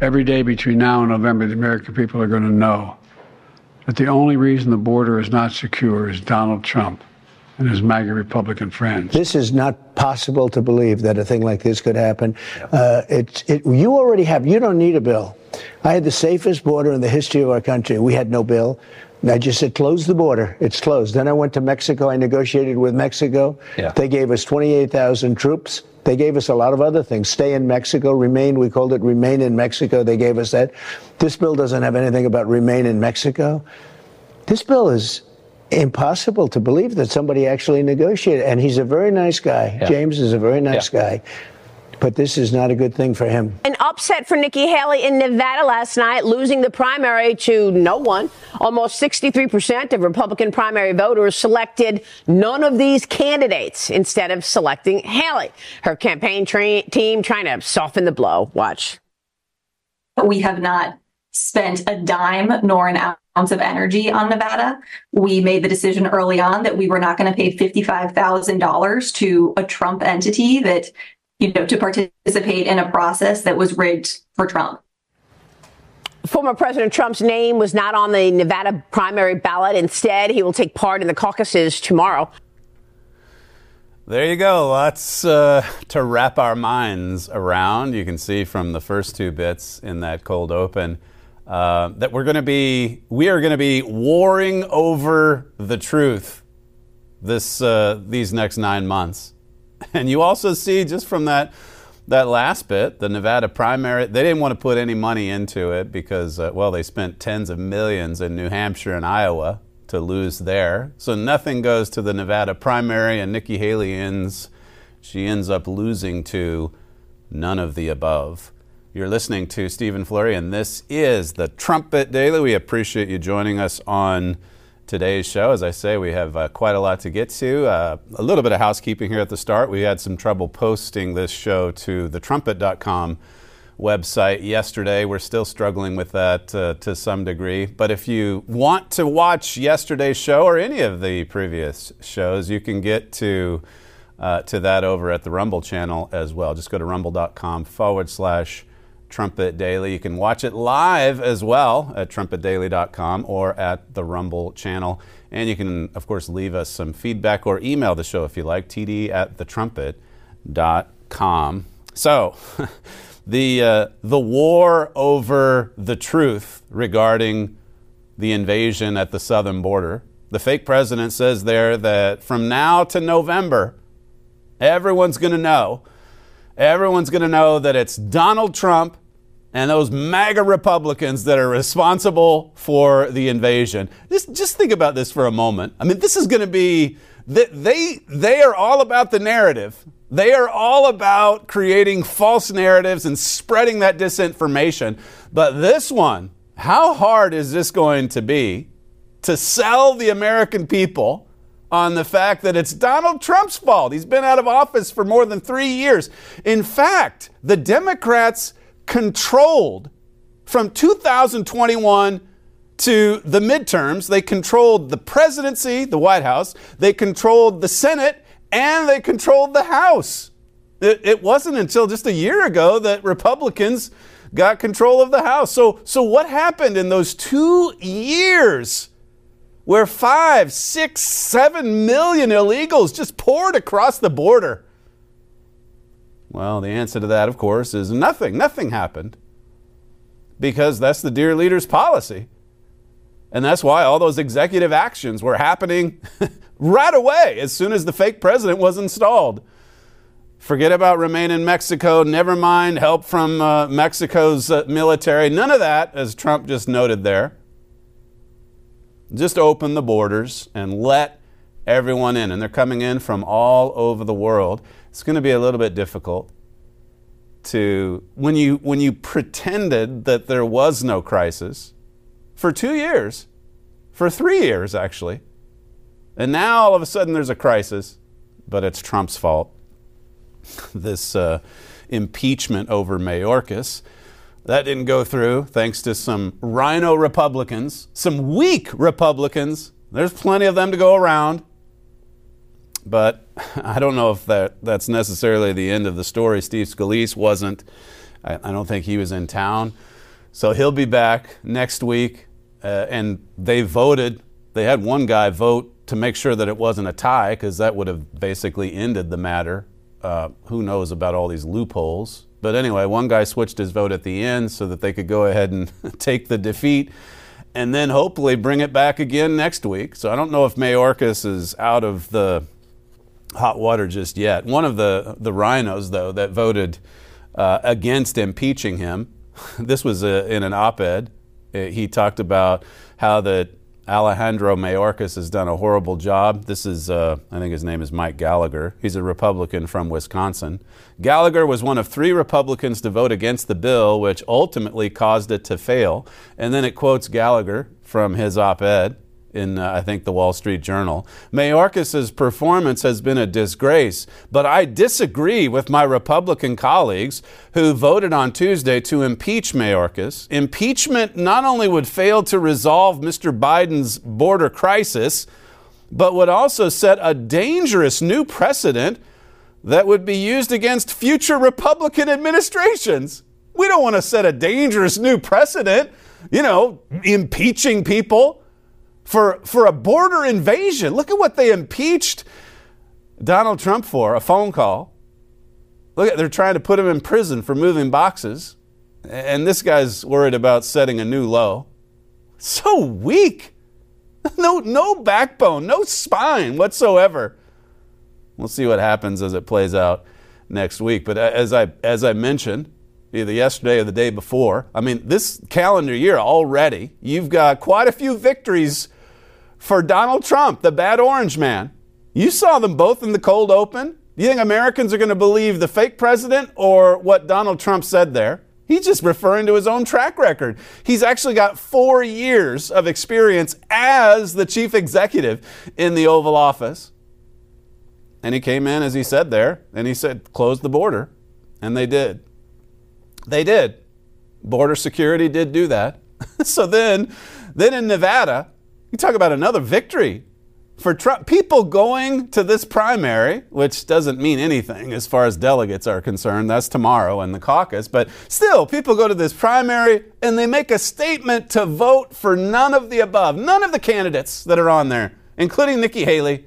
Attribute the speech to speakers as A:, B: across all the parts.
A: Every day between now and November, the American people are going to know that the only reason the border is not secure is Donald Trump and his MAGA Republican friends.
B: This is not possible to believe that a thing like this could happen. Uh, it, it, you already have, you don't need a bill. I had the safest border in the history of our country. We had no bill. I just said, close the border. It's closed. Then I went to Mexico. I negotiated with Mexico.
C: Yeah.
B: They gave us 28,000 troops. They gave us a lot of other things. Stay in Mexico, remain. We called it remain in Mexico. They gave us that. This bill doesn't have anything about remain in Mexico. This bill is impossible to believe that somebody actually negotiated. And he's a very nice guy.
C: Yeah.
B: James is a very nice
C: Yeah.
B: guy. But this is not a good thing for him.
D: An upset for Nikki Haley in Nevada last night, losing the primary to no one. Almost 63% of Republican primary voters selected none of these candidates instead of selecting Haley. Her campaign tra- team trying to soften the blow. Watch.
E: we have not spent a dime nor an ounce of energy on Nevada. We made the decision early on that we were not going to pay $55,000 to a Trump entity that, you know, to participate in a process that was rigged for Trump.
D: Former President Trump's name was not on the Nevada primary ballot. Instead, he will take part in the caucuses tomorrow.
C: There you go. Lots uh, to wrap our minds around. You can see from the first two bits in that cold open uh, that we're going to be, we are going to be warring over the truth this uh, these next nine months. And you also see just from that that last bit, the Nevada primary, they didn't want to put any money into it because, uh, well, they spent tens of millions in New Hampshire and Iowa to lose there. So nothing goes to the Nevada primary, and Nikki Haley ends, she ends up losing to none of the above. You're listening to Stephen Flurry, and this is the Trumpet Daily. We appreciate you joining us on today's show. As I say, we have uh, quite a lot to get to. Uh, a little bit of housekeeping here at the start. We had some trouble posting this show to thetrumpet.com website yesterday. We're still struggling with that uh, to some degree. But if you want to watch yesterday's show or any of the previous shows, you can get to uh, to that over at the Rumble channel as well. Just go to rumble.com forward slash Trumpet Daily. You can watch it live as well at trumpetdaily.com or at the Rumble channel. And you can, of course, leave us some feedback or email the show if you like, td at thetrumpet.com. So, the, uh, the war over the truth regarding the invasion at the southern border. The fake president says there that from now to November, everyone's going to know. Everyone's going to know that it's Donald Trump and those MAGA Republicans that are responsible for the invasion. Just, just think about this for a moment. I mean, this is going to be, they, they, they are all about the narrative. They are all about creating false narratives and spreading that disinformation. But this one, how hard is this going to be to sell the American people on the fact that it's Donald Trump's fault? He's been out of office for more than three years. In fact, the Democrats controlled from 2021 to the midterms, they controlled the presidency, the White House, they controlled the Senate, and they controlled the House. It, it wasn't until just a year ago that Republicans got control of the House. So, so what happened in those two years where five, six, seven million illegals just poured across the border? Well, the answer to that, of course, is nothing. Nothing happened. Because that's the dear leader's policy. And that's why all those executive actions were happening right away as soon as the fake president was installed. Forget about remain in Mexico. Never mind help from uh, Mexico's uh, military. None of that, as Trump just noted there. Just open the borders and let everyone in. And they're coming in from all over the world. It's going to be a little bit difficult. to when you when you pretended that there was no crisis for 2 years, for 3 years actually. And now all of a sudden there's a crisis, but it's Trump's fault. this uh, impeachment over Mayorkas. That didn't go through thanks to some rhino Republicans, some weak Republicans. There's plenty of them to go around. But I don't know if that, that's necessarily the end of the story. Steve Scalise wasn't. I, I don't think he was in town. So he'll be back next week. Uh, and they voted. They had one guy vote to make sure that it wasn't a tie because that would have basically ended the matter. Uh, who knows about all these loopholes? But anyway, one guy switched his vote at the end so that they could go ahead and take the defeat and then hopefully bring it back again next week. So I don't know if Mayorkas is out of the hot water just yet. One of the, the rhinos, though, that voted uh, against impeaching him, this was a, in an op ed. Uh, he talked about how that Alejandro Mayorkas has done a horrible job. This is, uh, I think his name is Mike Gallagher. He's a Republican from Wisconsin. Gallagher was one of three Republicans to vote against the bill, which ultimately caused it to fail. And then it quotes Gallagher from his op ed in, uh, I think, the Wall Street Journal. Mayorkas's performance has been a disgrace, but I disagree with my Republican colleagues who voted on Tuesday to impeach Mayorkas. Impeachment not only would fail to resolve Mr. Biden's border crisis, but would also set a dangerous new precedent that would be used against future Republican administrations. We don't want to set a dangerous new precedent, you know, impeaching people for, for a border invasion. Look at what they impeached Donald Trump for a phone call. Look at they're trying to put him in prison for moving boxes. And this guy's worried about setting a new low. So weak. No, no backbone, no spine whatsoever. We'll see what happens as it plays out next week. But as I as I mentioned, either yesterday or the day before, I mean, this calendar year already, you've got quite a few victories for Donald Trump, the bad orange man. You saw them both in the cold open. Do you think Americans are going to believe the fake president or what Donald Trump said there? He's just referring to his own track record. He's actually got four years of experience as the chief executive in the Oval Office. And he came in, as he said there, and he said, close the border. And they did. They did. Border security did do that. so then, then in Nevada, you talk about another victory for Trump. People going to this primary, which doesn't mean anything as far as delegates are concerned, that's tomorrow in the caucus, but still, people go to this primary and they make a statement to vote for none of the above, none of the candidates that are on there, including Nikki Haley.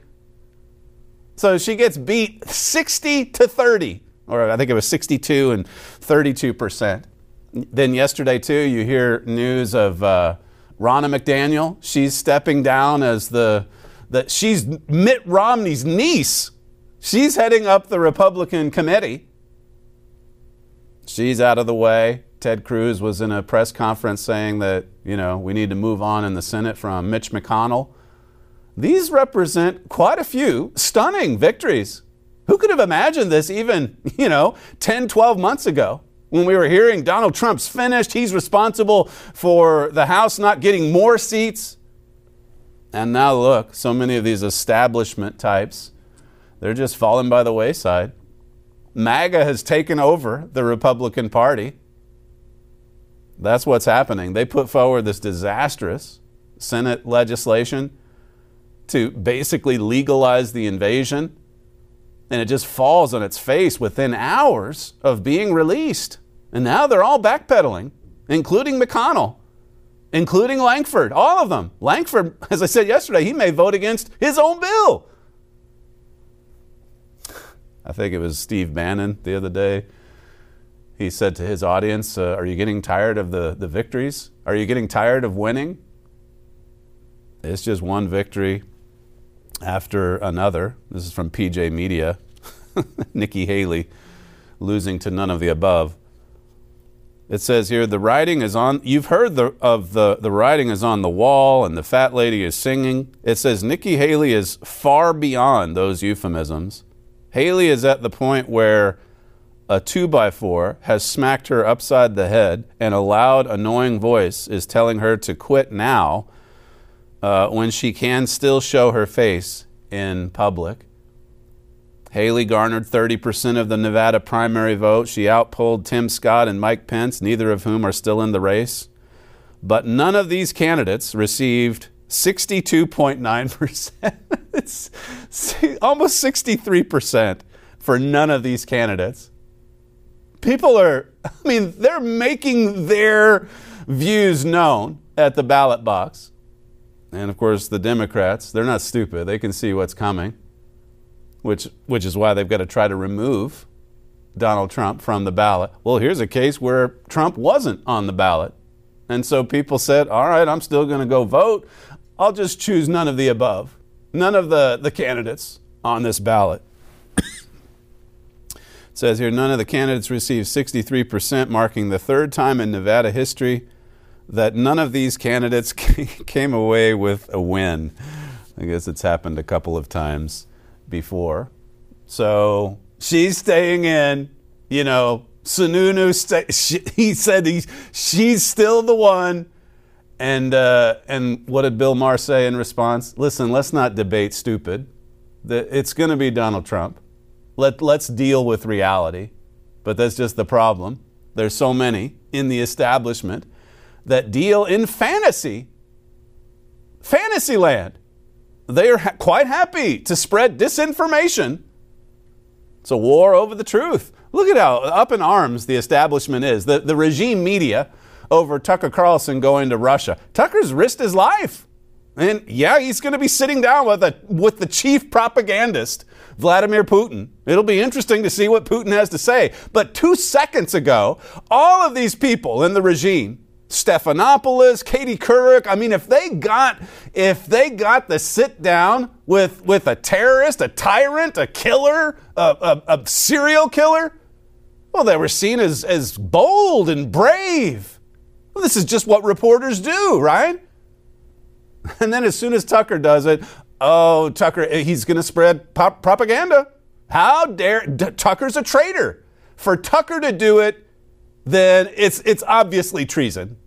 C: So she gets beat 60 to 30, or I think it was 62 and 32 percent. Then yesterday, too, you hear news of. Uh, Ronna McDaniel, she's stepping down as the, the she's Mitt Romney's niece. She's heading up the Republican committee. She's out of the way. Ted Cruz was in a press conference saying that, you know, we need to move on in the Senate from Mitch McConnell. These represent quite a few stunning victories. Who could have imagined this even, you know, 10, 12 months ago? When we were hearing Donald Trump's finished, he's responsible for the House not getting more seats. And now look, so many of these establishment types, they're just falling by the wayside. MAGA has taken over the Republican Party. That's what's happening. They put forward this disastrous Senate legislation to basically legalize the invasion and it just falls on its face within hours of being released. And now they're all backpedaling, including McConnell, including Lankford, all of them. Lankford, as I said yesterday, he may vote against his own bill. I think it was Steve Bannon the other day. He said to his audience, uh, Are you getting tired of the, the victories? Are you getting tired of winning? It's just one victory after another. This is from PJ Media. Nikki Haley losing to none of the above. It says here the writing is on you've heard the, of the the writing is on the wall and the fat lady is singing. It says Nikki Haley is far beyond those euphemisms. Haley is at the point where a two by four has smacked her upside the head, and a loud, annoying voice is telling her to quit now uh, when she can still show her face in public. Haley garnered 30% of the Nevada primary vote. She outpolled Tim Scott and Mike Pence, neither of whom are still in the race. But none of these candidates received 62.9%. it's almost 63% for none of these candidates. People are, I mean, they're making their views known at the ballot box. And of course, the Democrats, they're not stupid. They can see what's coming, which, which is why they've got to try to remove Donald Trump from the ballot. Well, here's a case where Trump wasn't on the ballot. And so people said, all right, I'm still going to go vote. I'll just choose none of the above, none of the, the candidates on this ballot. it says here none of the candidates received 63%, marking the third time in Nevada history that none of these candidates came away with a win. I guess it's happened a couple of times before. So she's staying in, you know, Sununu, she, he said he, she's still the one. And, uh, and what did Bill Maher say in response? Listen, let's not debate stupid. It's going to be Donald Trump. Let, let's deal with reality. But that's just the problem. There's so many in the establishment that deal in fantasy, fantasy land. They are ha- quite happy to spread disinformation. It's a war over the truth. Look at how up in arms the establishment is. The, the regime media over Tucker Carlson going to Russia. Tucker's risked his life. And yeah, he's going to be sitting down with, a, with the chief propagandist, Vladimir Putin. It'll be interesting to see what Putin has to say. But two seconds ago, all of these people in the regime, Stephanopoulos, Katie Couric, I mean, if they got if they got the sit down with with a terrorist, a tyrant, a killer, a, a, a serial killer, well, they were seen as, as bold and brave. Well, this is just what reporters do, right? And then as soon as Tucker does it, oh, Tucker, he's going to spread pop- propaganda. How dare Tucker's a traitor. For Tucker to do it, then it's it's obviously treason.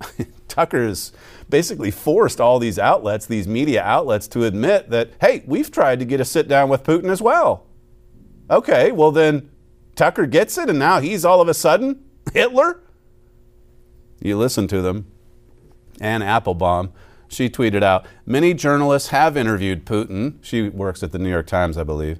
C: Tucker's basically forced all these outlets, these media outlets, to admit that, hey, we've tried to get a sit down with Putin as well. Okay, well then Tucker gets it, and now he's all of a sudden Hitler? You listen to them. Anne Applebaum, she tweeted out Many journalists have interviewed Putin. She works at the New York Times, I believe.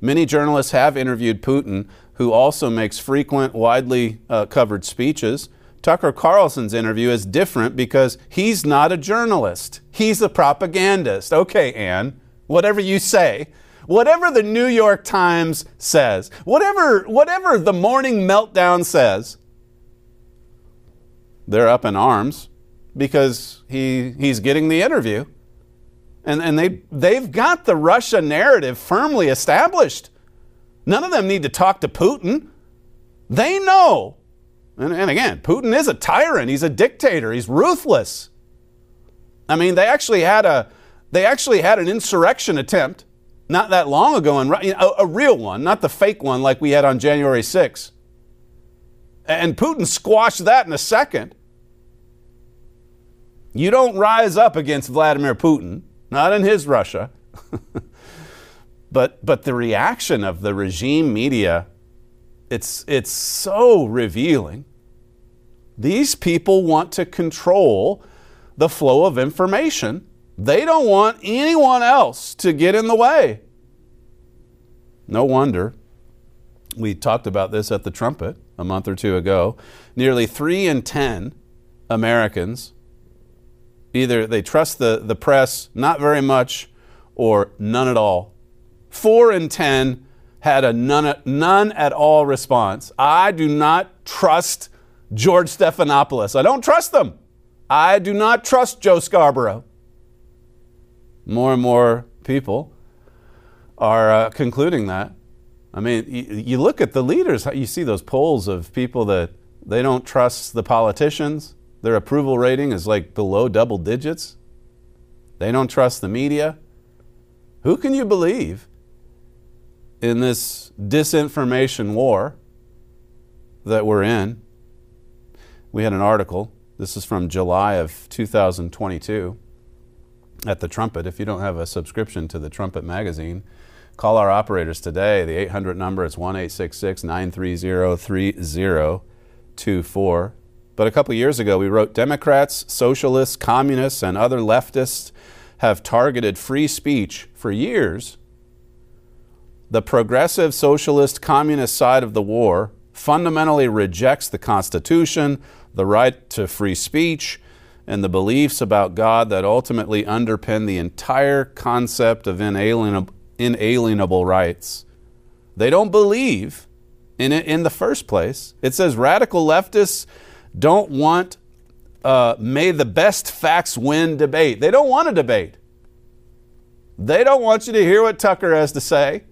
C: Many journalists have interviewed Putin, who also makes frequent, widely uh, covered speeches. Tucker Carlson's interview is different because he's not a journalist, he's a propagandist. Okay, Anne, whatever you say whatever the New York Times says, whatever, whatever the morning meltdown says, they're up in arms because he, he's getting the interview. And, and they, they've got the Russia narrative firmly established. None of them need to talk to Putin. They know. And, and again, Putin is a tyrant. He's a dictator. He's ruthless. I mean, they actually had a, they actually had an insurrection attempt not that long ago, and a, a real one, not the fake one like we had on January 6th. And Putin squashed that in a second. You don't rise up against Vladimir Putin, not in his Russia. but, but the reaction of the regime media, it's, it's so revealing. These people want to control the flow of information they don't want anyone else to get in the way. No wonder. We talked about this at the trumpet a month or two ago. Nearly three in 10 Americans either they trust the, the press not very much or none at all. Four in 10 had a none, none at all response. I do not trust George Stephanopoulos. I don't trust them. I do not trust Joe Scarborough more and more people are uh, concluding that. I mean, you, you look at the leaders, you see those polls of people that they don't trust the politicians. Their approval rating is like below double digits. They don't trust the media. Who can you believe? In this disinformation war that we're in. We had an article, this is from July of 2022 at the Trumpet. If you don't have a subscription to the Trumpet magazine, call our operators today. The 800 number is 1 930 3024. But a couple years ago, we wrote Democrats, socialists, communists, and other leftists have targeted free speech for years. The progressive socialist communist side of the war fundamentally rejects the Constitution, the right to free speech, and the beliefs about God that ultimately underpin the entire concept of inalienable, rights. They don't believe in it in the first place. It says radical leftists don't want uh, may the best facts win debate. They don't want a debate. They don't want you to hear what Tucker has to say.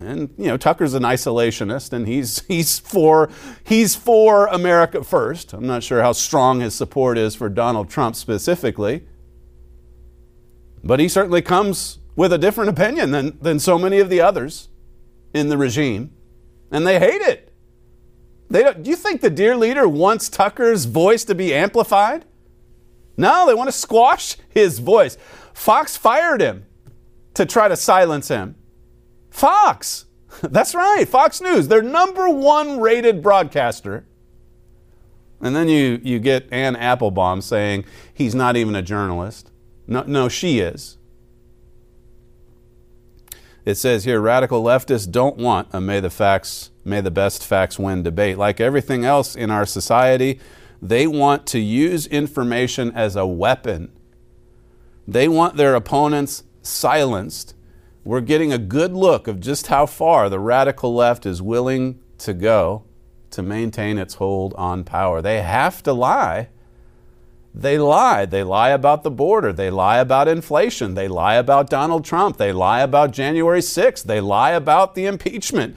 C: And you know, Tucker's an isolationist, and he's he's for he's for America first. I'm not sure how strong his support is for Donald Trump specifically, but he certainly comes with a different opinion than than so many of the others in the regime, and they hate it. They don't, do you think the dear leader wants Tucker's voice to be amplified? No, they want to squash his voice. Fox fired him to try to silence him. Fox. That's right, Fox News, their number one rated broadcaster. And then you, you get Anne Applebaum saying he's not even a journalist. No, no, she is. It says here radical leftists don't want a may the facts, may the best facts win debate. Like everything else in our society, they want to use information as a weapon. They want their opponents silenced we're getting a good look of just how far the radical left is willing to go to maintain its hold on power. They have to lie. They lie. They lie about the border. They lie about inflation. They lie about Donald Trump. They lie about January 6th. They lie about the impeachment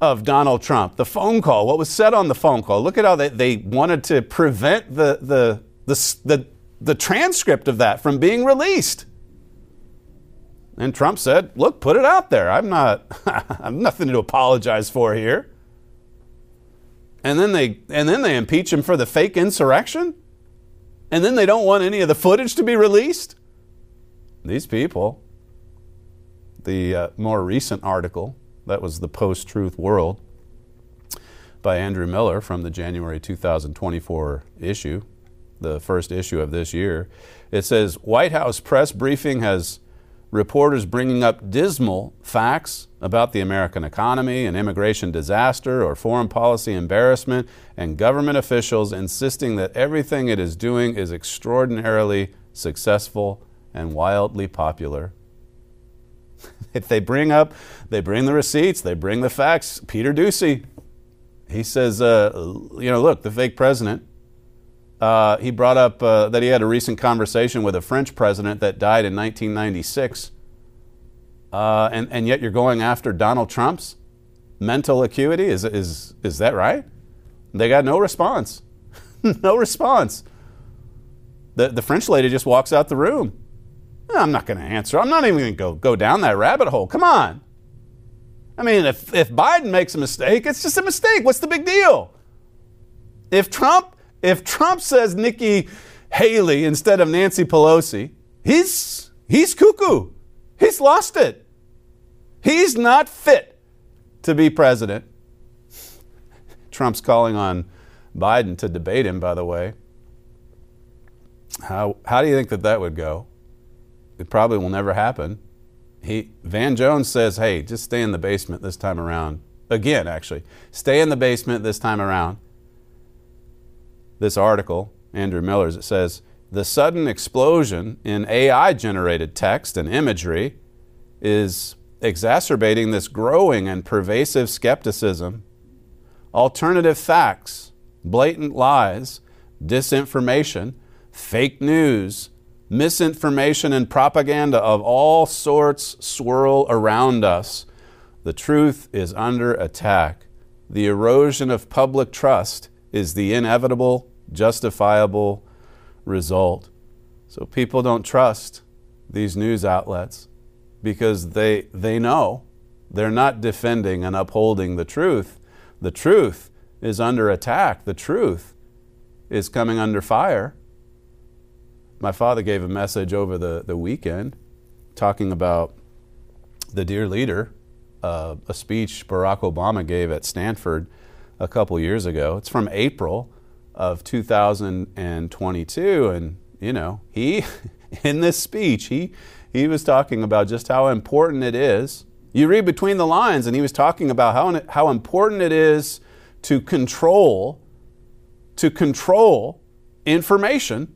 C: of Donald Trump. The phone call, what was said on the phone call. Look at how they, they wanted to prevent the, the, the, the, the transcript of that from being released. And Trump said, "Look, put it out there. I'm not I'm nothing to apologize for here." And then they and then they impeach him for the fake insurrection? And then they don't want any of the footage to be released? These people the uh, more recent article that was the post-truth world by Andrew Miller from the January 2024 issue, the first issue of this year. It says White House press briefing has reporters bringing up dismal facts about the American economy, an immigration disaster, or foreign policy embarrassment, and government officials insisting that everything it is doing is extraordinarily successful and wildly popular. if they bring up, they bring the receipts, they bring the facts. Peter Doocy, he says, uh, you know, look, the fake president uh, he brought up uh, that he had a recent conversation with a French president that died in 1996. Uh, and, and yet you're going after Donald Trump's mental acuity? Is, is, is that right? They got no response. no response. The, the French lady just walks out the room. I'm not going to answer. I'm not even going to go, go down that rabbit hole. Come on. I mean, if, if Biden makes a mistake, it's just a mistake. What's the big deal? If Trump if Trump says Nikki Haley instead of Nancy Pelosi, he's he's cuckoo. He's lost it. He's not fit to be president. Trump's calling on Biden to debate him, by the way. How, how do you think that that would go? It probably will never happen. He, Van Jones says, hey, just stay in the basement this time around. Again, actually, stay in the basement this time around this article, Andrew Miller's, it says the sudden explosion in AI generated text and imagery is exacerbating this growing and pervasive skepticism. Alternative facts, blatant lies, disinformation, fake news, misinformation, and propaganda of all sorts swirl around us. The truth is under attack. The erosion of public trust is the inevitable, justifiable result. So people don't trust these news outlets because they, they know They're not defending and upholding the truth. The truth is under attack. The truth is coming under fire. My father gave a message over the, the weekend talking about the dear leader, uh, a speech Barack Obama gave at Stanford a couple years ago. It's from April of 2022. And, you know, he, in this speech, he, he was talking about just how important it is. You read between the lines, and he was talking about how, how important it is to control, to control information,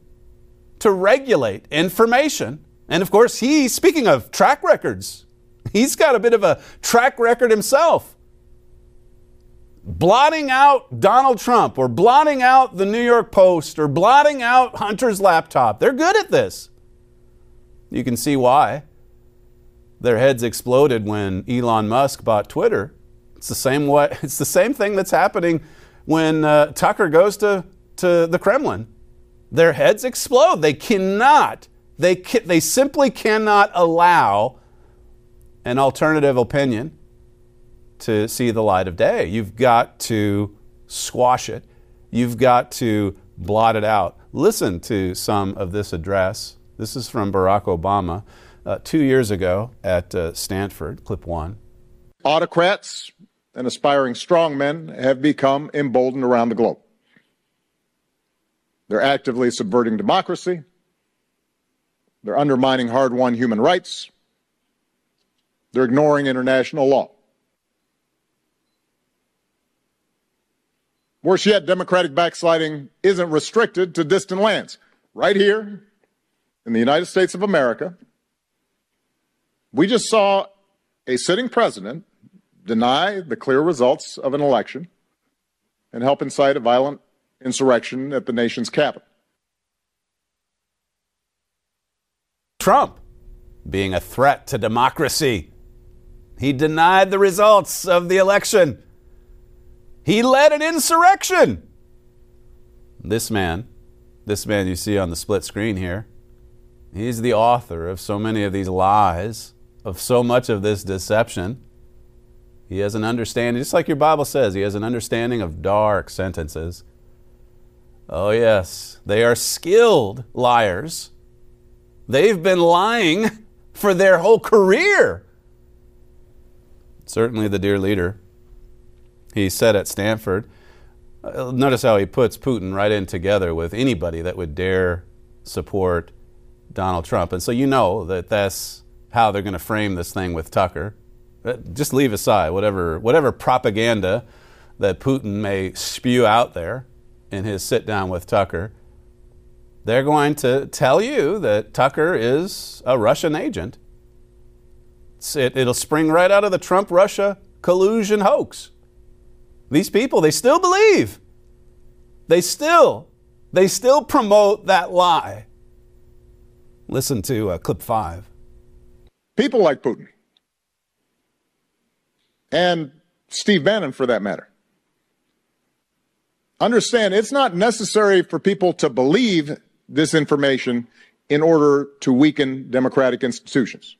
C: to regulate information. And of course, he, speaking of track records, he's got a bit of a track record himself blotting out Donald Trump or blotting out the New York Post or blotting out Hunter's laptop. They're good at this. You can see why. Their heads exploded when Elon Musk bought Twitter. It's the same way, it's the same thing that's happening when uh, Tucker goes to, to the Kremlin. Their heads explode. They cannot, they, ca- they simply cannot allow an alternative opinion to see the light of day. You've got to squash it. You've got to blot it out. Listen to some of this address. This is from Barack Obama uh, two years ago at uh, Stanford, clip one.
F: Autocrats and aspiring strongmen have become emboldened around the globe. They're actively subverting democracy. They're undermining hard won human rights. They're ignoring international law. Worse yet, democratic backsliding isn't restricted to distant lands. Right here in the United States of America, we just saw a sitting president deny the clear results of an election and help incite a violent insurrection at the nation's capital.
C: Trump being a threat to democracy. He denied the results of the election. He led an insurrection. This man, this man you see on the split screen here, he's the author of so many of these lies, of so much of this deception. He has an understanding, just like your Bible says, he has an understanding of dark sentences. Oh, yes, they are skilled liars. They've been lying for their whole career. Certainly, the dear leader he said at Stanford. Uh, notice how he puts Putin right in together with anybody that would dare support Donald Trump. And so you know that that's how they're going to frame this thing with Tucker. Uh, just leave aside whatever, whatever propaganda that Putin may spew out there in his sit down with Tucker. They're going to tell you that Tucker is a Russian agent. It, it'll spring right out of the Trump Russia collusion hoax. These people, they still believe. They still, they still promote that lie. Listen to uh, clip five.
F: People like Putin and Steve Bannon, for that matter, understand it's not necessary for people to believe this information in order to weaken democratic institutions.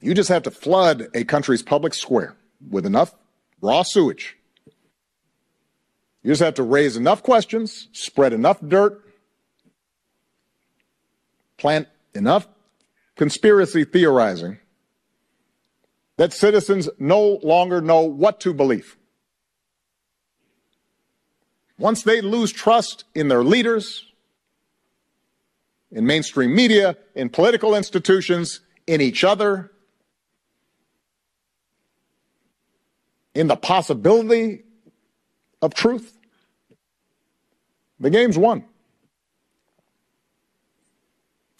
F: You just have to flood a country's public square with enough raw sewage. You just have to raise enough questions, spread enough dirt, plant enough conspiracy theorizing that citizens no longer know what to believe. Once they lose trust in their leaders, in mainstream media, in political institutions, in each other, in the possibility of truth, the game's won.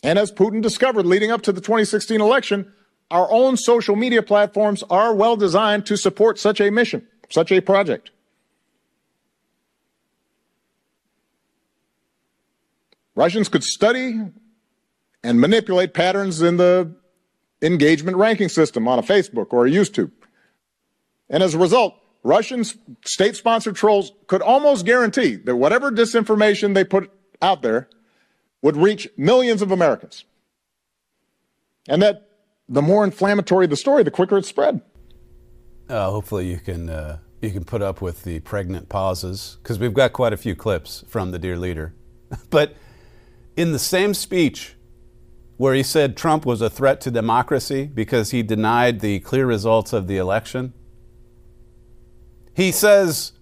F: And as Putin discovered leading up to the 2016 election, our own social media platforms are well designed to support such a mission, such a project. Russians could study and manipulate patterns in the engagement ranking system on a Facebook or a YouTube. And as a result, Russian state sponsored trolls could almost guarantee that whatever disinformation they put out there would reach millions of Americans. And that the more inflammatory the story, the quicker it spread.
C: Uh, hopefully, you can uh, you can put up with the pregnant pauses because we've got quite a few clips from the dear leader. but in the same speech where he said Trump was a threat to democracy because he denied the clear results of the election, he says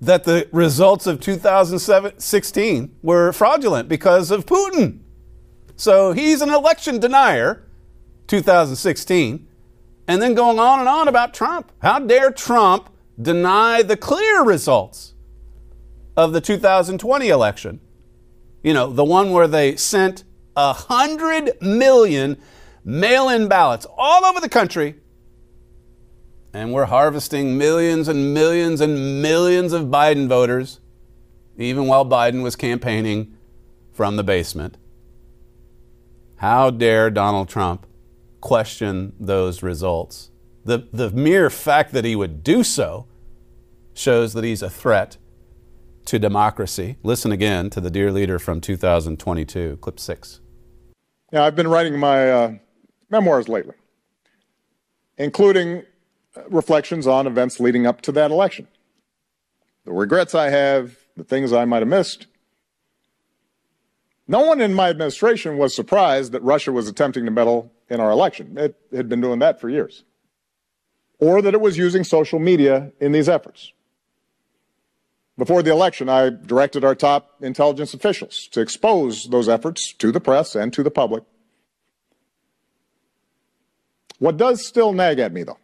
C: that the results of 2016 were fraudulent because of Putin. So he's an election denier, 2016, and then going on and on about Trump. How dare Trump deny the clear results of the 2020 election? You know, the one where they sent a hundred million mail in ballots all over the country and we're harvesting millions and millions and millions of Biden voters, even while Biden was campaigning from the basement. How dare Donald Trump question those results? The, the mere fact that he would do so shows that he's a threat to democracy. Listen again to the dear leader from 2022, clip six.
F: Yeah, I've been writing my uh, memoirs lately, including reflections on events leading up to that election. The regrets I have, the things I might have missed. No one in my administration was surprised that Russia was attempting to meddle in our election. It had been doing that for years. Or that it was using social media in these efforts. Before the election, I directed our top intelligence officials to expose those efforts to the press and to the public. What does still nag at me, though,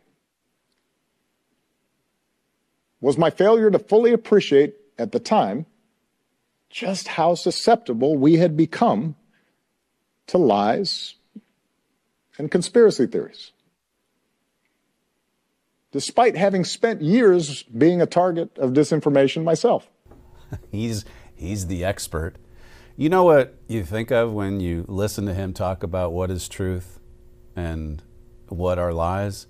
F: was my failure to fully appreciate at the time just how susceptible we had become to lies and conspiracy theories. Despite having spent years being a target of disinformation myself.
C: he's, he's the expert. You know what you think of when you listen to him talk about what is truth and what are lies?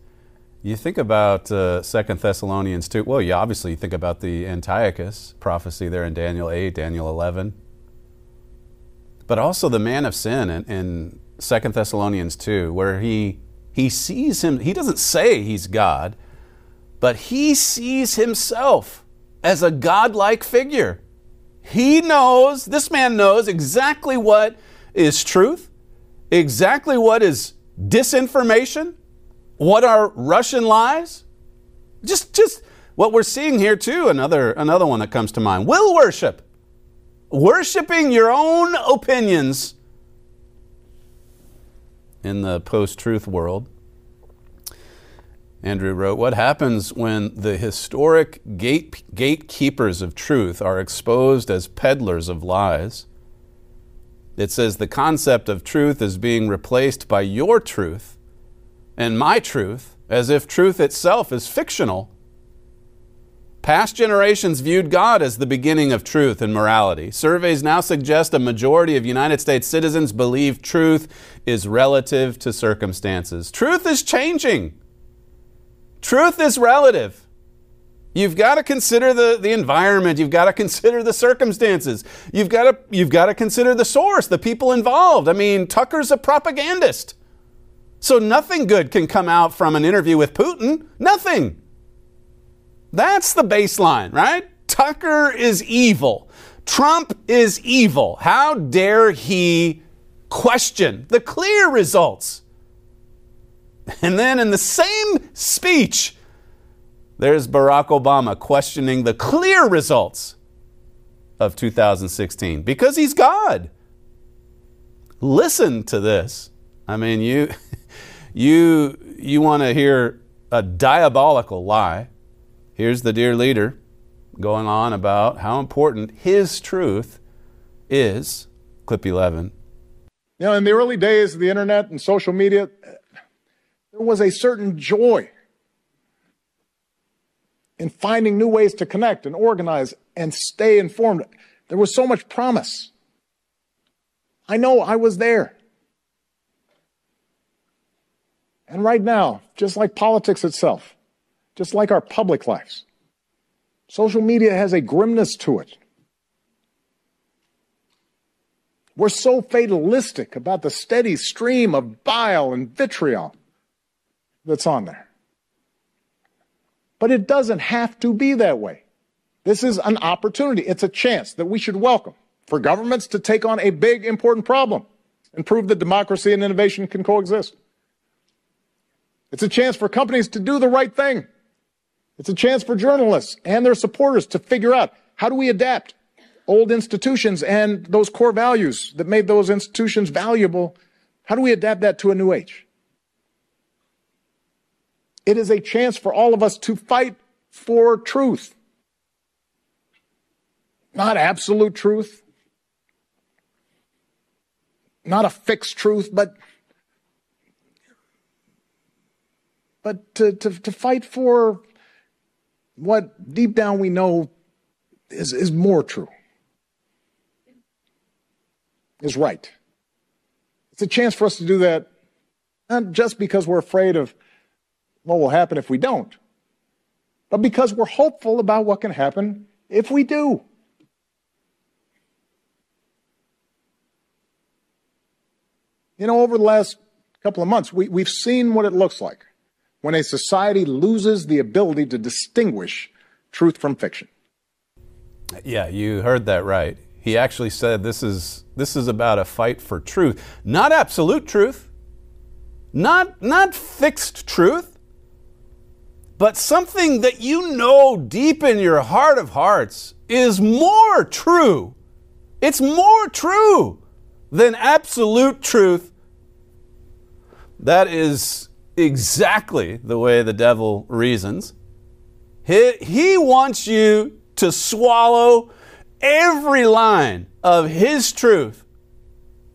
C: You think about uh, Second Thessalonians 2. Well, you obviously think about the Antiochus prophecy there in Daniel 8, Daniel 11. But also the man of sin in, in Second Thessalonians 2, where he, he sees him, he doesn't say he's God, but he sees himself as a godlike figure. He knows, this man knows exactly what is truth, exactly what is disinformation, what are Russian lies? Just, just what we're seeing here too. Another, another one that comes to mind: will worship, worshiping your own opinions in the post-truth world. Andrew wrote, What happens when the historic gate, gatekeepers of truth are exposed as peddlers of lies? It says the concept of truth is being replaced by your truth and my truth as if truth itself is fictional. Past generations viewed God as the beginning of truth and morality. Surveys now suggest a majority of United States citizens believe truth is relative to circumstances. Truth is changing. Truth is relative. You've got to consider the, the environment. You've got to consider the circumstances. You've got, to, you've got to consider the source, the people involved. I mean, Tucker's a propagandist. So nothing good can come out from an interview with Putin. Nothing. That's the baseline, right? Tucker is evil. Trump is evil. How dare he question the clear results? And then in the same speech, there's Barack Obama questioning the clear results of 2016 because he's God. Listen to this. I mean, you you you want to hear a diabolical lie. Here's the dear leader going on about how important his truth is. Clip 11.
F: You know, in the early days of the internet and social media, there was a certain joy in finding new ways to connect and organize and stay informed. There was so much promise. I know I was there. And right now, just like politics itself, just like our public lives, social media has a grimness to it. We're so fatalistic about the steady stream of bile and vitriol that's on there. But it doesn't have to be that way. This is an opportunity. It's a chance that we should welcome for governments to take on a big, important problem and prove that democracy and innovation can coexist. It's a chance for companies to do the right thing. It's a chance for journalists and their supporters to figure out how do we adapt old institutions and those core values that made those institutions valuable. How do we adapt that to a new age? It is a chance for all of us to fight for truth. Not absolute truth, not a fixed truth, but but to, to, to fight for what deep down we know is, is more true, is right. It's a chance for us to do that, not just because we're afraid of what will happen if we don't, but because we're hopeful about what can happen if we do. You know, over the last couple of months, we, we've seen what it looks like when a society loses the ability to distinguish truth from fiction.
C: Yeah, you heard that right. He actually said this is this is about a fight for truth, not absolute truth, not not fixed truth, but something that you know deep in your heart of hearts is more true. It's more true than absolute truth. That is exactly the way the devil reasons. He, he wants you to swallow every line of his truth.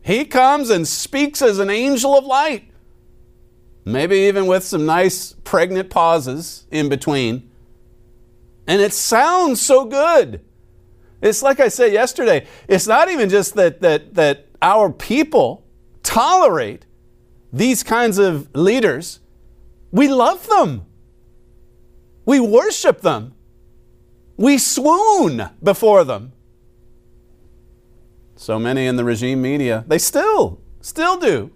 C: He comes and speaks as an angel of light, maybe even with some nice pregnant pauses in between. And it sounds so good. It's like I said yesterday, it's not even just that, that, that our people tolerate these kinds of leaders, we love them. We worship them. We swoon before them. So many in the regime media, they still, still do.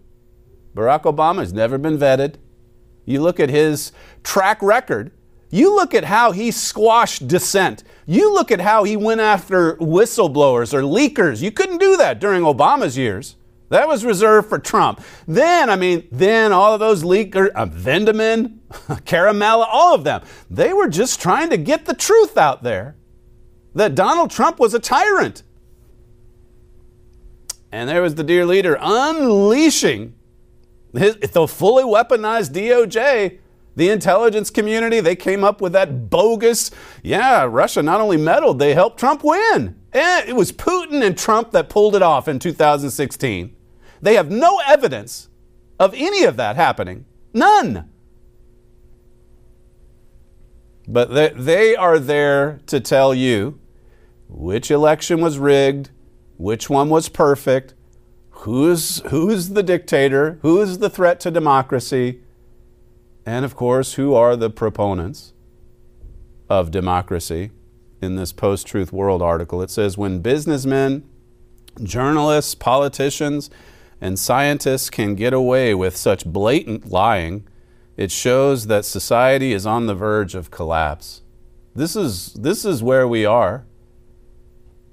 C: Barack Obama has never been vetted. You look at his track record, you look at how he squashed dissent. You look at how he went after whistleblowers or leakers. You couldn't do that during Obama's years. That was reserved for Trump. Then, I mean, then all of those leakers, uh, Vindman, Ciaramella, all of them, they were just trying to get the truth out there that Donald Trump was a tyrant. And there was the dear leader unleashing his, the fully weaponized DOJ the intelligence community, they came up with that bogus, yeah, Russia not only meddled, they helped Trump win. And it was Putin and Trump that pulled it off in 2016. They have no evidence of any of that happening. None. But they, they are there to tell you which election was rigged, which one was perfect, who's, who's the dictator, who's the threat to democracy, and of course, who are the proponents of democracy in this post truth world article? It says when businessmen, journalists, politicians, and scientists can get away with such blatant lying, it shows that society is on the verge of collapse. This is, this is where we are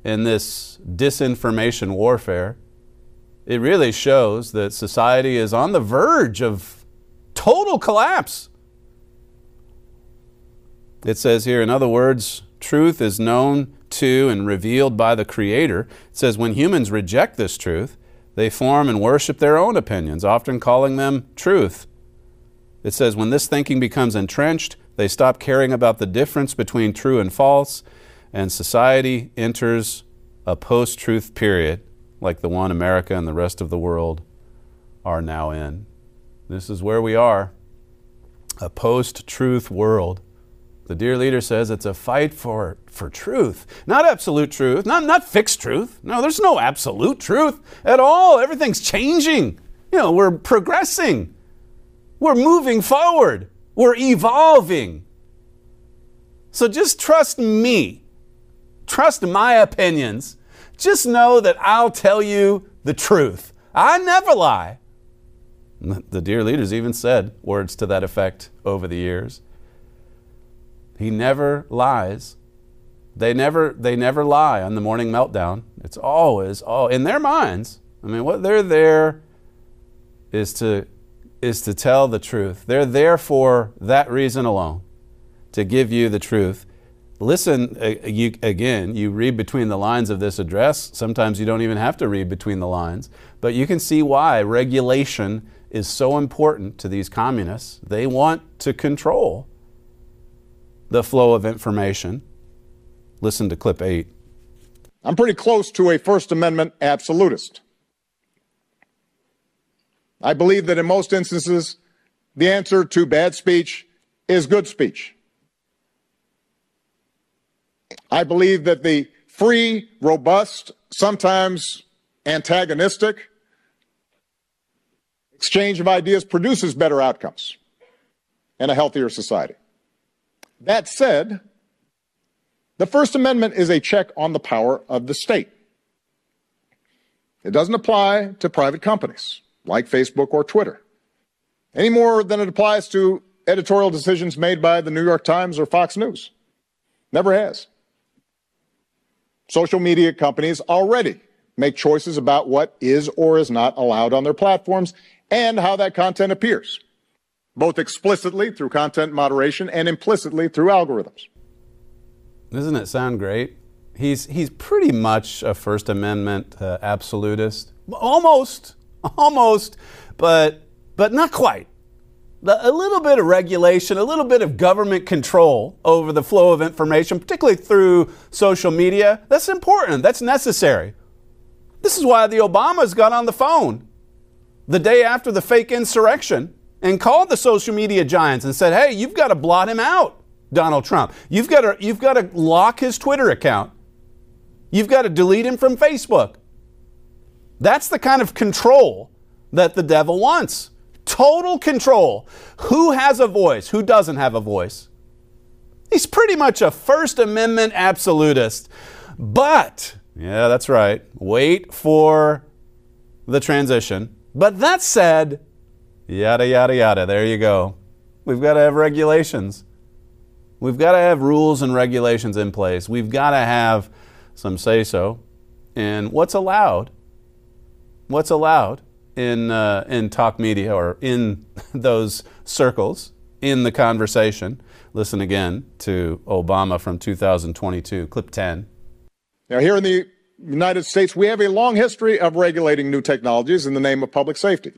C: in this disinformation warfare. It really shows that society is on the verge of total collapse. It says here, in other words, truth is known to and revealed by the Creator. It says when humans reject this truth, they form and worship their own opinions, often calling them truth. It says when this thinking becomes entrenched, they stop caring about the difference between true and false, and society enters a post truth period like the one America and the rest of the world are now in. This is where we are a post truth world. The dear leader says it's a fight for, for truth, not absolute truth, not, not fixed truth. No, there's no absolute truth at all. Everything's changing. You know, we're progressing, we're moving forward, we're evolving. So just trust me, trust my opinions. Just know that I'll tell you the truth. I never lie. The dear leaders even said words to that effect over the years. He never lies. They never they never lie on the morning meltdown. It's always oh in their minds. I mean, what they're there is to is to tell the truth. They're there for that reason alone, to give you the truth. Listen you, again, you read between the lines of this address. Sometimes you don't even have to read between the lines, but you can see why regulation is so important to these communists. They want to control the flow of information. Listen to clip eight.
F: I'm pretty close to a First Amendment absolutist. I believe that in most instances, the answer to bad speech is good speech. I believe that the free, robust, sometimes antagonistic exchange of ideas produces better outcomes and a healthier society. That said, the First Amendment is a check on the power of the state. It doesn't apply to private companies like Facebook or Twitter, any more than it applies to editorial decisions made by the New York Times or Fox News. Never has. Social media companies already make choices about what is or is not allowed on their platforms and how that content appears, both explicitly through content moderation and implicitly through algorithms.
C: Doesn't it sound great? He's, he's pretty much a First Amendment uh, absolutist. Almost almost, but but not quite. A little bit of regulation, a little bit of government control over the flow of information, particularly through social media, that's important. That's necessary. This is why the Obamas got on the phone the day after the fake insurrection and called the social media giants and said, "Hey, you've got to blot him out, Donald Trump. You've got to you've got to lock his Twitter account. You've got to delete him from Facebook. That's the kind of control that the devil wants. Total control. Who has a voice? Who doesn't have a voice? He's pretty much a First Amendment absolutist. But, yeah, that's right. Wait for the transition. But that said, yada, yada, yada. There you go. We've got to have regulations. We've got to have rules and regulations in place. We've got to have some say so in what's allowed what's allowed in, uh, in talk media or in those circles in the conversation. Listen again to Obama from 2022, clip 10.
F: Now, here in the United States, we have a long history of regulating new technologies in the name of public safety,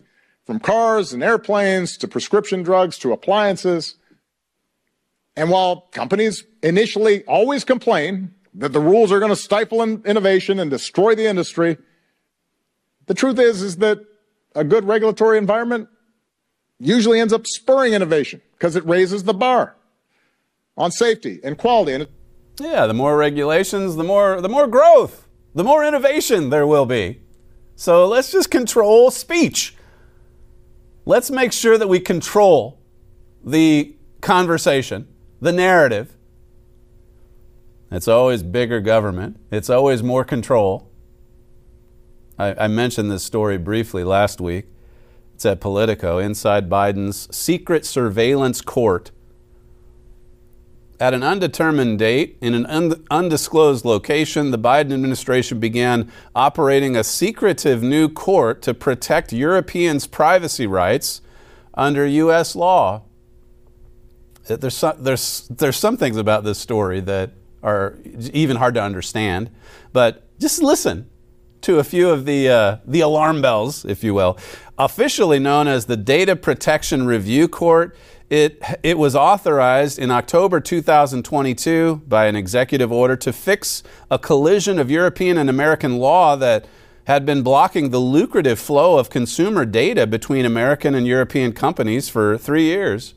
F: from cars and airplanes to prescription drugs to appliances. And while companies initially always complain that the rules are going to stifle innovation and destroy the industry, the truth is, is that a good regulatory environment usually ends up spurring innovation because it raises the bar on safety and quality. And
C: yeah, the more regulations, the more the more growth, the more innovation there will be. So let's just control speech. Let's make sure that we control the conversation, the narrative. It's always bigger government. It's always more control. I, I mentioned this story briefly last week. It's at Politico, inside Biden's secret surveillance court. At an undetermined date, in an undisclosed location, the Biden administration began operating a secretive new court to protect Europeans' privacy rights under U.S. law. There's some, there's, there's some things about this story that are even hard to understand, but just listen to a few of the, uh, the alarm bells, if you will. Officially known as the Data Protection Review Court, it, it was authorized in October 2022 by an executive order to fix a collision of European and American law that had been blocking the lucrative flow of consumer data between American and European companies for three years.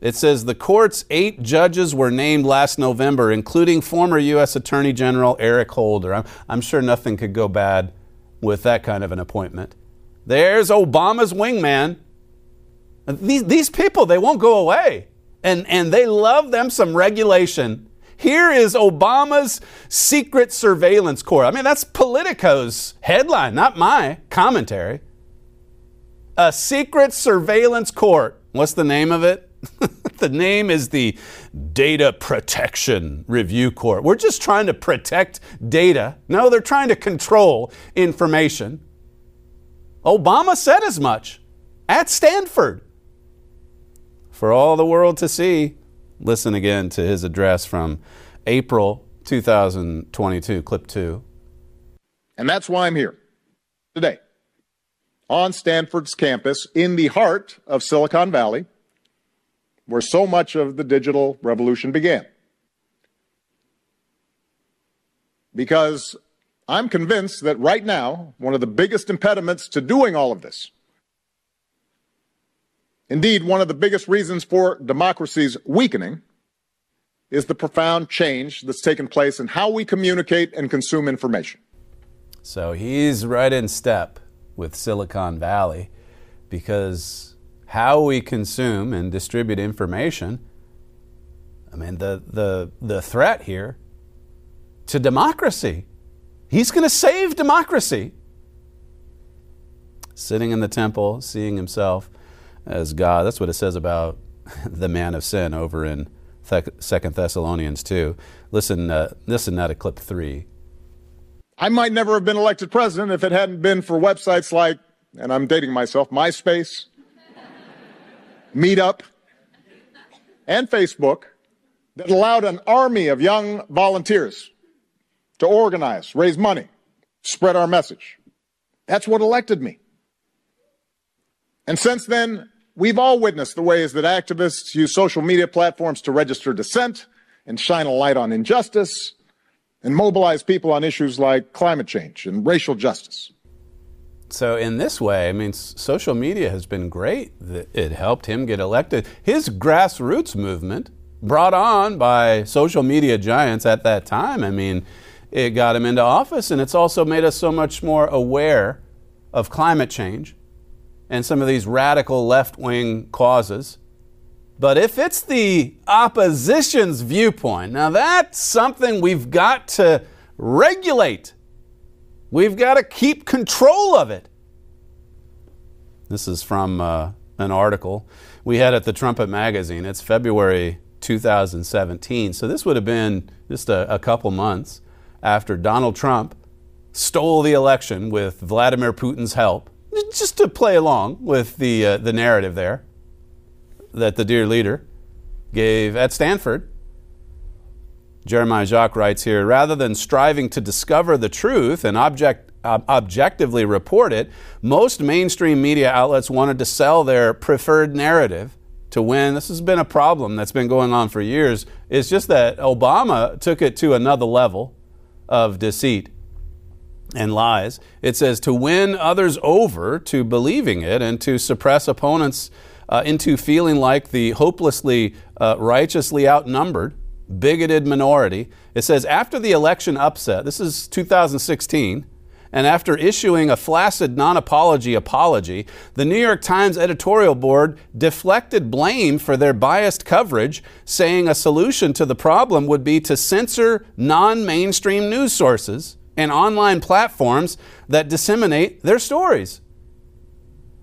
C: It says the court's eight judges were named last November, including former U.S. Attorney General Eric Holder. I'm, I'm, sure nothing could go bad with that kind of an appointment. There's Obama's wingman. These, these people, they won't go away. And, and they love them some regulation. Here is Obama's secret surveillance court. I mean, that's Politico's headline, not my commentary. a secret surveillance court. What's the name of it? the name is the Data Protection Review Court. We're just trying to protect data. No, they're trying to control information. Obama said as much at Stanford for all the world to see. Listen again to his address from April 2022, clip two.
F: And that's why I'm here today on Stanford's campus in the heart of Silicon Valley, where so much of the digital revolution began. Because I'm convinced that right now, one of the biggest impediments to doing all of this, indeed, one of the biggest reasons for democracy's weakening, is the profound change that's taken place in how we communicate and consume information.
C: So he's right in step with Silicon Valley because how we consume and distribute information, I mean, the, the, the threat here to democracy. He's going to save democracy. Sitting in the temple, seeing himself as God. That's what it says about the man of sin over in Second Thessalonians 2. Listen, uh, listen now to clip three.
F: I might never have been elected president if it hadn't been for websites like, and I'm dating myself, MySpace, Meetup, and Facebook that allowed an army of young volunteers to organize, raise money, spread our message. That's what elected me. And since then, we've all witnessed the ways that activists use social media platforms to register dissent and shine a light on injustice and mobilize people on issues like climate change and racial justice.
C: So, in this way, I mean, social media has been great. It helped him get elected. His grassroots movement, brought on by social media giants at that time, I mean, it got him into office, and it's also made us so much more aware of climate change and some of these radical left wing causes but if it's the opposition's viewpoint, now that's something we've got to regulate. We've got to keep control of it. This is from uh, an article we had at the Trumpet Magazine. It's February 2017. So this would have been just a, a couple months after Donald Trump stole the election with Vladimir Putin's help, just to play along with the, uh, the narrative there that the dear leader gave at Stanford. Jeremiah Jacques writes here rather than striving to discover the truth and object, uh, objectively report it, most mainstream media outlets wanted to sell their preferred narrative to win. This has been a problem that's been going on for years. It's just that Obama took it to another level of deceit and lies. It says to win others over to believing it and to suppress opponents uh, into feeling like the hopelessly uh, righteously outnumbered, bigoted minority. It says after the election upset, this is 2016, and after issuing a flaccid non apology apology, the New York Times editorial board deflected blame for their biased coverage, saying a solution to the problem would be to censor non mainstream news sources and online platforms that disseminate their stories.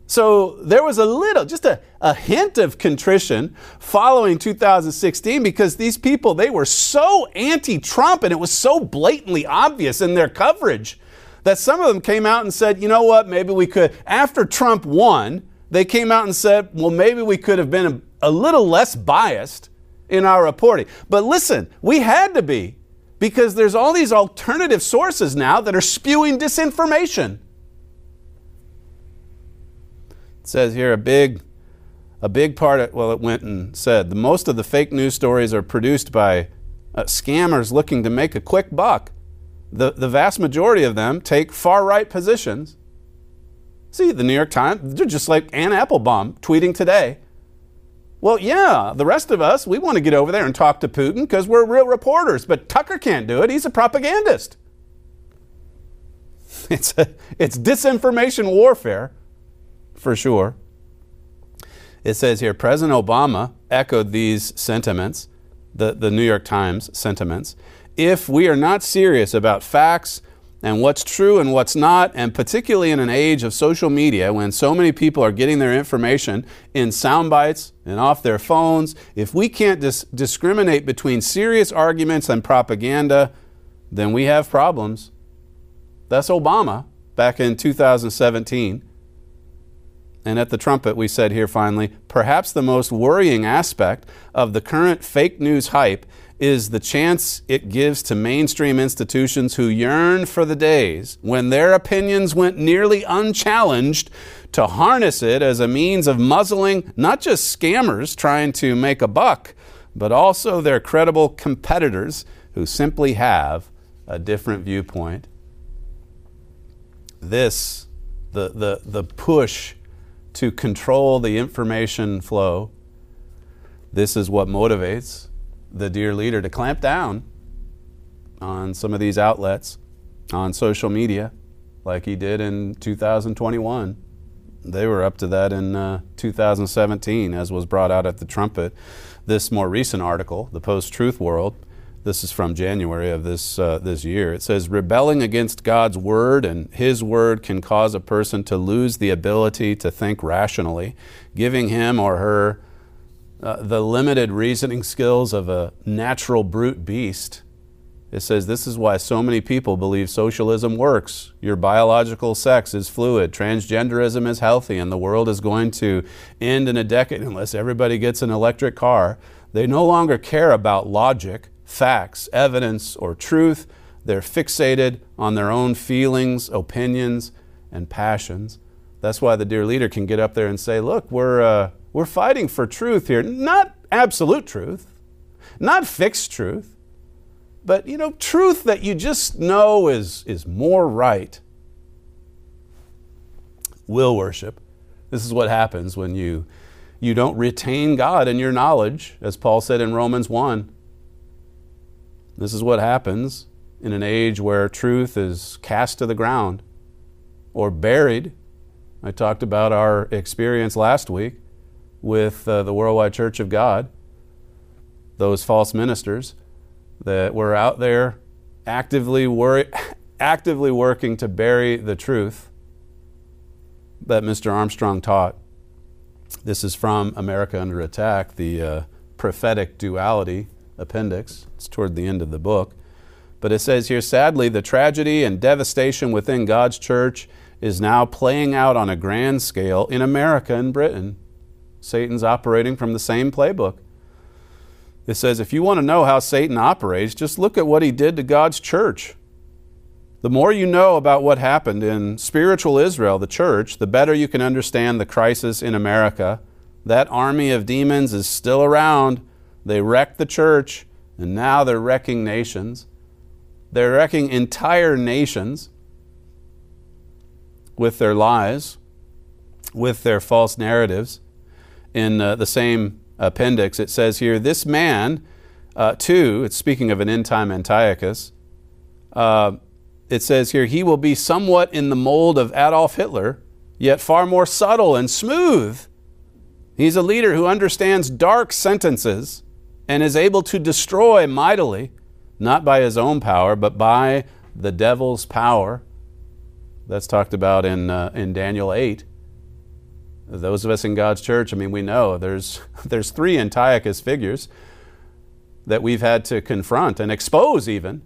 C: So there was a little, just a, a hint of contrition following 2016 because these people, they were so anti Trump and it was so blatantly obvious in their coverage that some of them came out and said, you know what, maybe we could, after Trump won, they came out and said, well, maybe we could have been a, a little less biased in our reporting. But listen, we had to be because there's all these alternative sources now that are spewing disinformation. It says here a big a big part of, well it went and said the most of the fake news stories are produced by uh, scammers looking to make a quick buck. The the vast majority of them take far right positions. See, the New York Times, they're just like Anne Applebaum tweeting today. Well, yeah, the rest of us, we want to get over there and talk to Putin because we're real reporters, but Tucker can't do it. He's a propagandist. It's, a, it's disinformation warfare for sure. It says here President Obama echoed these sentiments, the, the New York Times sentiments. If we are not serious about facts and what's true and what's not, and particularly in an age of social media when so many people are getting their information in sound bites and off their phones, if we can't dis- discriminate between serious arguments and propaganda, then we have problems. That's Obama back in 2017. And at the trumpet, we said here finally, perhaps the most worrying aspect of the current fake news hype is the chance it gives to mainstream institutions who yearn for the days when their opinions went nearly unchallenged to harness it as a means of muzzling not just scammers trying to make a buck, but also their credible competitors who simply have a different viewpoint. This, the, the, the push to control the information flow, this is what motivates the dear leader to clamp down on some of these outlets on social media like he did in 2021. They were up to that in uh, 2017, as was brought out at the trumpet. This more recent article, the Post Truth World, this is from January of this, uh, this year. It says, Rebelling against God's word and his word can cause a person to lose the ability to think rationally, giving him or her uh, the limited reasoning skills of a natural brute beast. It says this is why so many people believe socialism works. Your biological sex is fluid, transgenderism is healthy, and the world is going to end in a decade unless everybody gets an electric car. They no longer care about logic, facts, evidence, or truth. They're fixated on their own feelings, opinions, and passions. That's why the dear leader can get up there and say, Look, we're. Uh, we're fighting for truth here, not absolute truth, not fixed truth, but you know, truth that you just know is, is more right. Will worship. This is what happens when you you don't retain God in your knowledge, as Paul said in Romans 1. This is what happens in an age where truth is cast to the ground or buried. I talked about our experience last week with uh, the Worldwide Church of God, those false ministers that were out there actively, wor- actively working to bury the truth that Mr. Armstrong taught. This is from America Under Attack, the uh, prophetic duality appendix. It's toward the end of the book. But it says here sadly, the tragedy and devastation within God's church is now playing out on a grand scale in America and Britain. Satan's operating from the same playbook. It says if you want to know how Satan operates, just look at what he did to God's church. The more you know about what happened in spiritual Israel, the church, the better you can understand the crisis in America. That army of demons is still around. They wrecked the church, and now they're wrecking nations. They're wrecking entire nations with their lies, with their false narratives in uh, the same appendix, it says here, this man, uh, too, it's speaking of an end time Antiochus, uh, it says here, he will be somewhat in the mold of Adolf Hitler, yet far more subtle and smooth. He's a leader who understands dark sentences and is able to destroy mightily, not by his own power, but by the devil's power. That's talked about in, uh, in Daniel 8 those of us in God's church, I mean, we know there's, there's three Antiochus figures that we've had to confront and expose, even.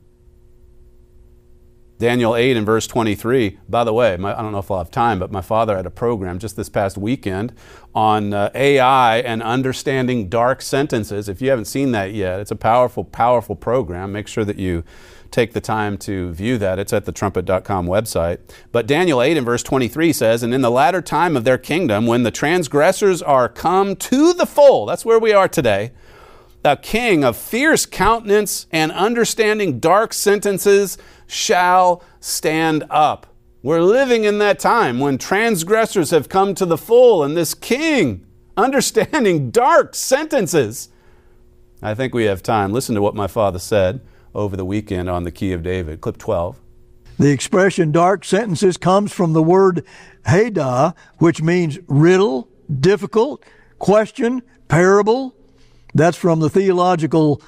C: Daniel 8 and verse 23. By the way, my, I don't know if I'll have time, but my father had a program just this past weekend on uh, AI and understanding dark sentences. If you haven't seen that yet, it's a powerful, powerful program. Make sure that you take the time to view that. It's at the trumpet.com website. But Daniel 8 and verse 23 says, And in the latter time of their kingdom, when the transgressors are come to the full, that's where we are today, a king of fierce countenance and understanding dark sentences shall stand up. We're living in that time when transgressors have come to the full, and this king, understanding dark sentences. I think we have time. Listen to what my father said over the weekend on the Key of David. Clip 12.
G: The expression dark sentences comes from the word hada, which means riddle, difficult, question, parable. That's from the theological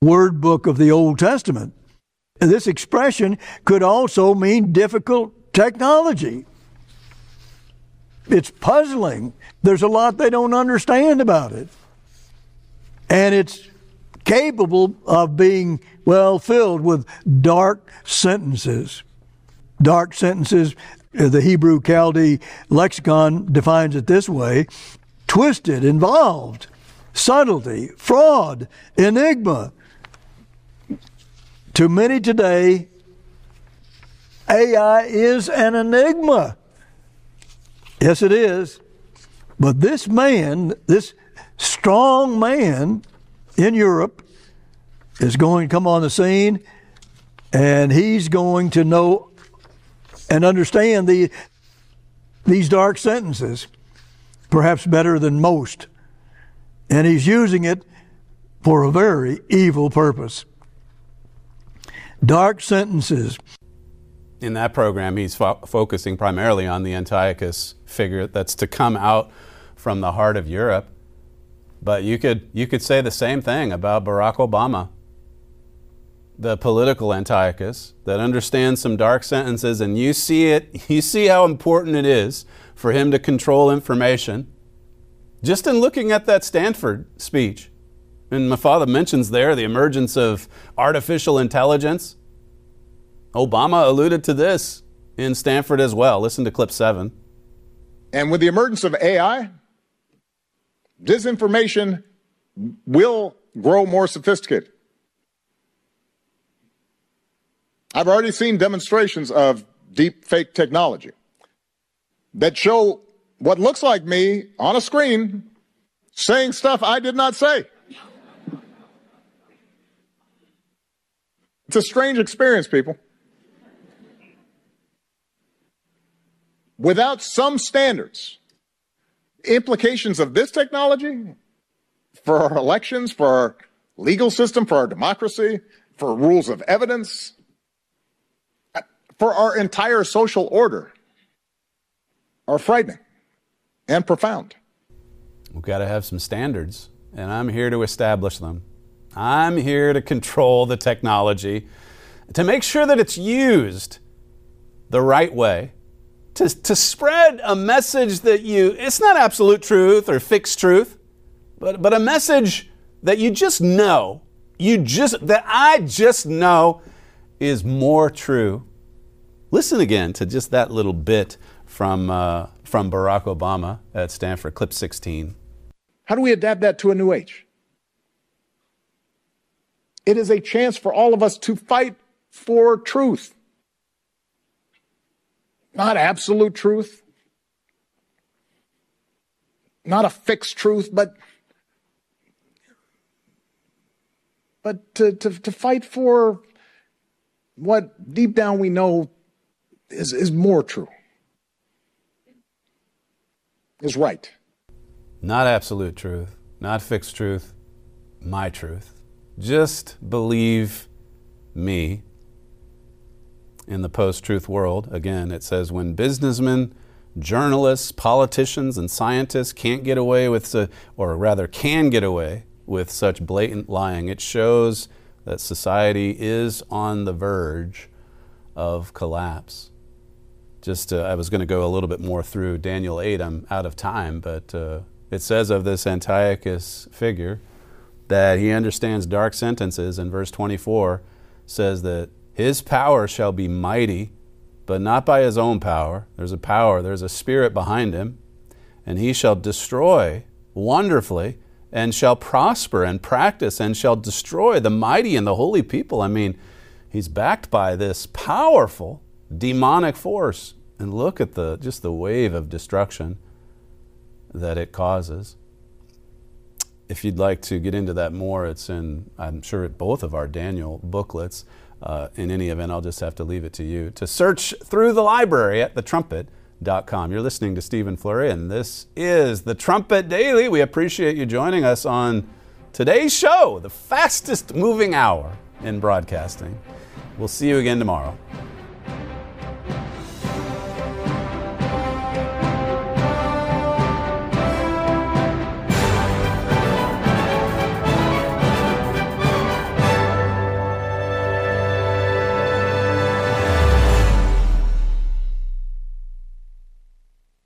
G: word book of the Old Testament. this expression could also mean difficult technology. It's puzzling. There's a lot they don't understand about it. And it's capable of being, well, filled with dark sentences. Dark sentences, uh, the Hebrew Chaldee lexicon defines it this way twisted, involved, subtlety, fraud, enigma. To many today, AI is an enigma. Yes, it is. But this man, this strong man in Europe, is going to come on the scene and he's going to know and understand the, these dark sentences perhaps better than most. And he's using it for a very evil purpose. Dark sentences.
C: In that program, he's fo- focusing primarily on the Antiochus figure that's to come out from the heart of Europe. But you could, you could say the same thing about Barack Obama, the political Antiochus that understands some dark sentences, and you see it, you see how important it is for him to control information. Just in looking at that Stanford speech, and my father mentions there the emergence of artificial intelligence. Obama alluded to this in Stanford as well. Listen to clip seven.
F: And with the emergence of AI, disinformation will grow more sophisticated. I've already seen demonstrations of deep fake technology that show what looks like me on a screen saying stuff I did not say. It's a strange experience, people. Without some standards, implications of this technology for our elections, for our legal system, for our democracy, for rules of evidence, for our entire social order are frightening and profound.
C: We've got to have some standards, and I'm here to establish them. I'm here to control the technology, to make sure that it's used the right way, to, to spread a message that you, it's not absolute truth or fixed truth, but, but a message that you just know, you just, that I just know is more true. Listen again to just that little bit from, uh, from Barack Obama at Stanford, clip 16.
F: How do we adapt that to a new age? It is a chance for all of us to fight for truth. Not absolute truth, not a fixed truth, but but to, to, to fight for what deep down we know is, is more true, is right.
C: Not absolute truth, not fixed truth, my truth. Just believe me. In the post truth world, again, it says when businessmen, journalists, politicians, and scientists can't get away with, or rather can get away with such blatant lying, it shows that society is on the verge of collapse. Just, uh, I was going to go a little bit more through Daniel 8. I'm out of time, but uh, it says of this Antiochus figure that he understands dark sentences, and verse 24 says that his power shall be mighty, but not by his own power. There's a power, there's a spirit behind him, and he shall destroy wonderfully, and shall prosper and practice, and shall destroy the mighty and the holy people. I mean, he's backed by this powerful demonic force. And look at the just the wave of destruction that it causes if you'd like to get into that more, it's in, I'm sure, at both of our Daniel booklets. Uh, in any event, I'll just have to leave it to you to search through the library at thetrumpet.com. You're listening to Stephen Flurry, and this is the Trumpet Daily. We appreciate you joining us on today's show, the fastest moving hour in broadcasting. We'll see you again tomorrow.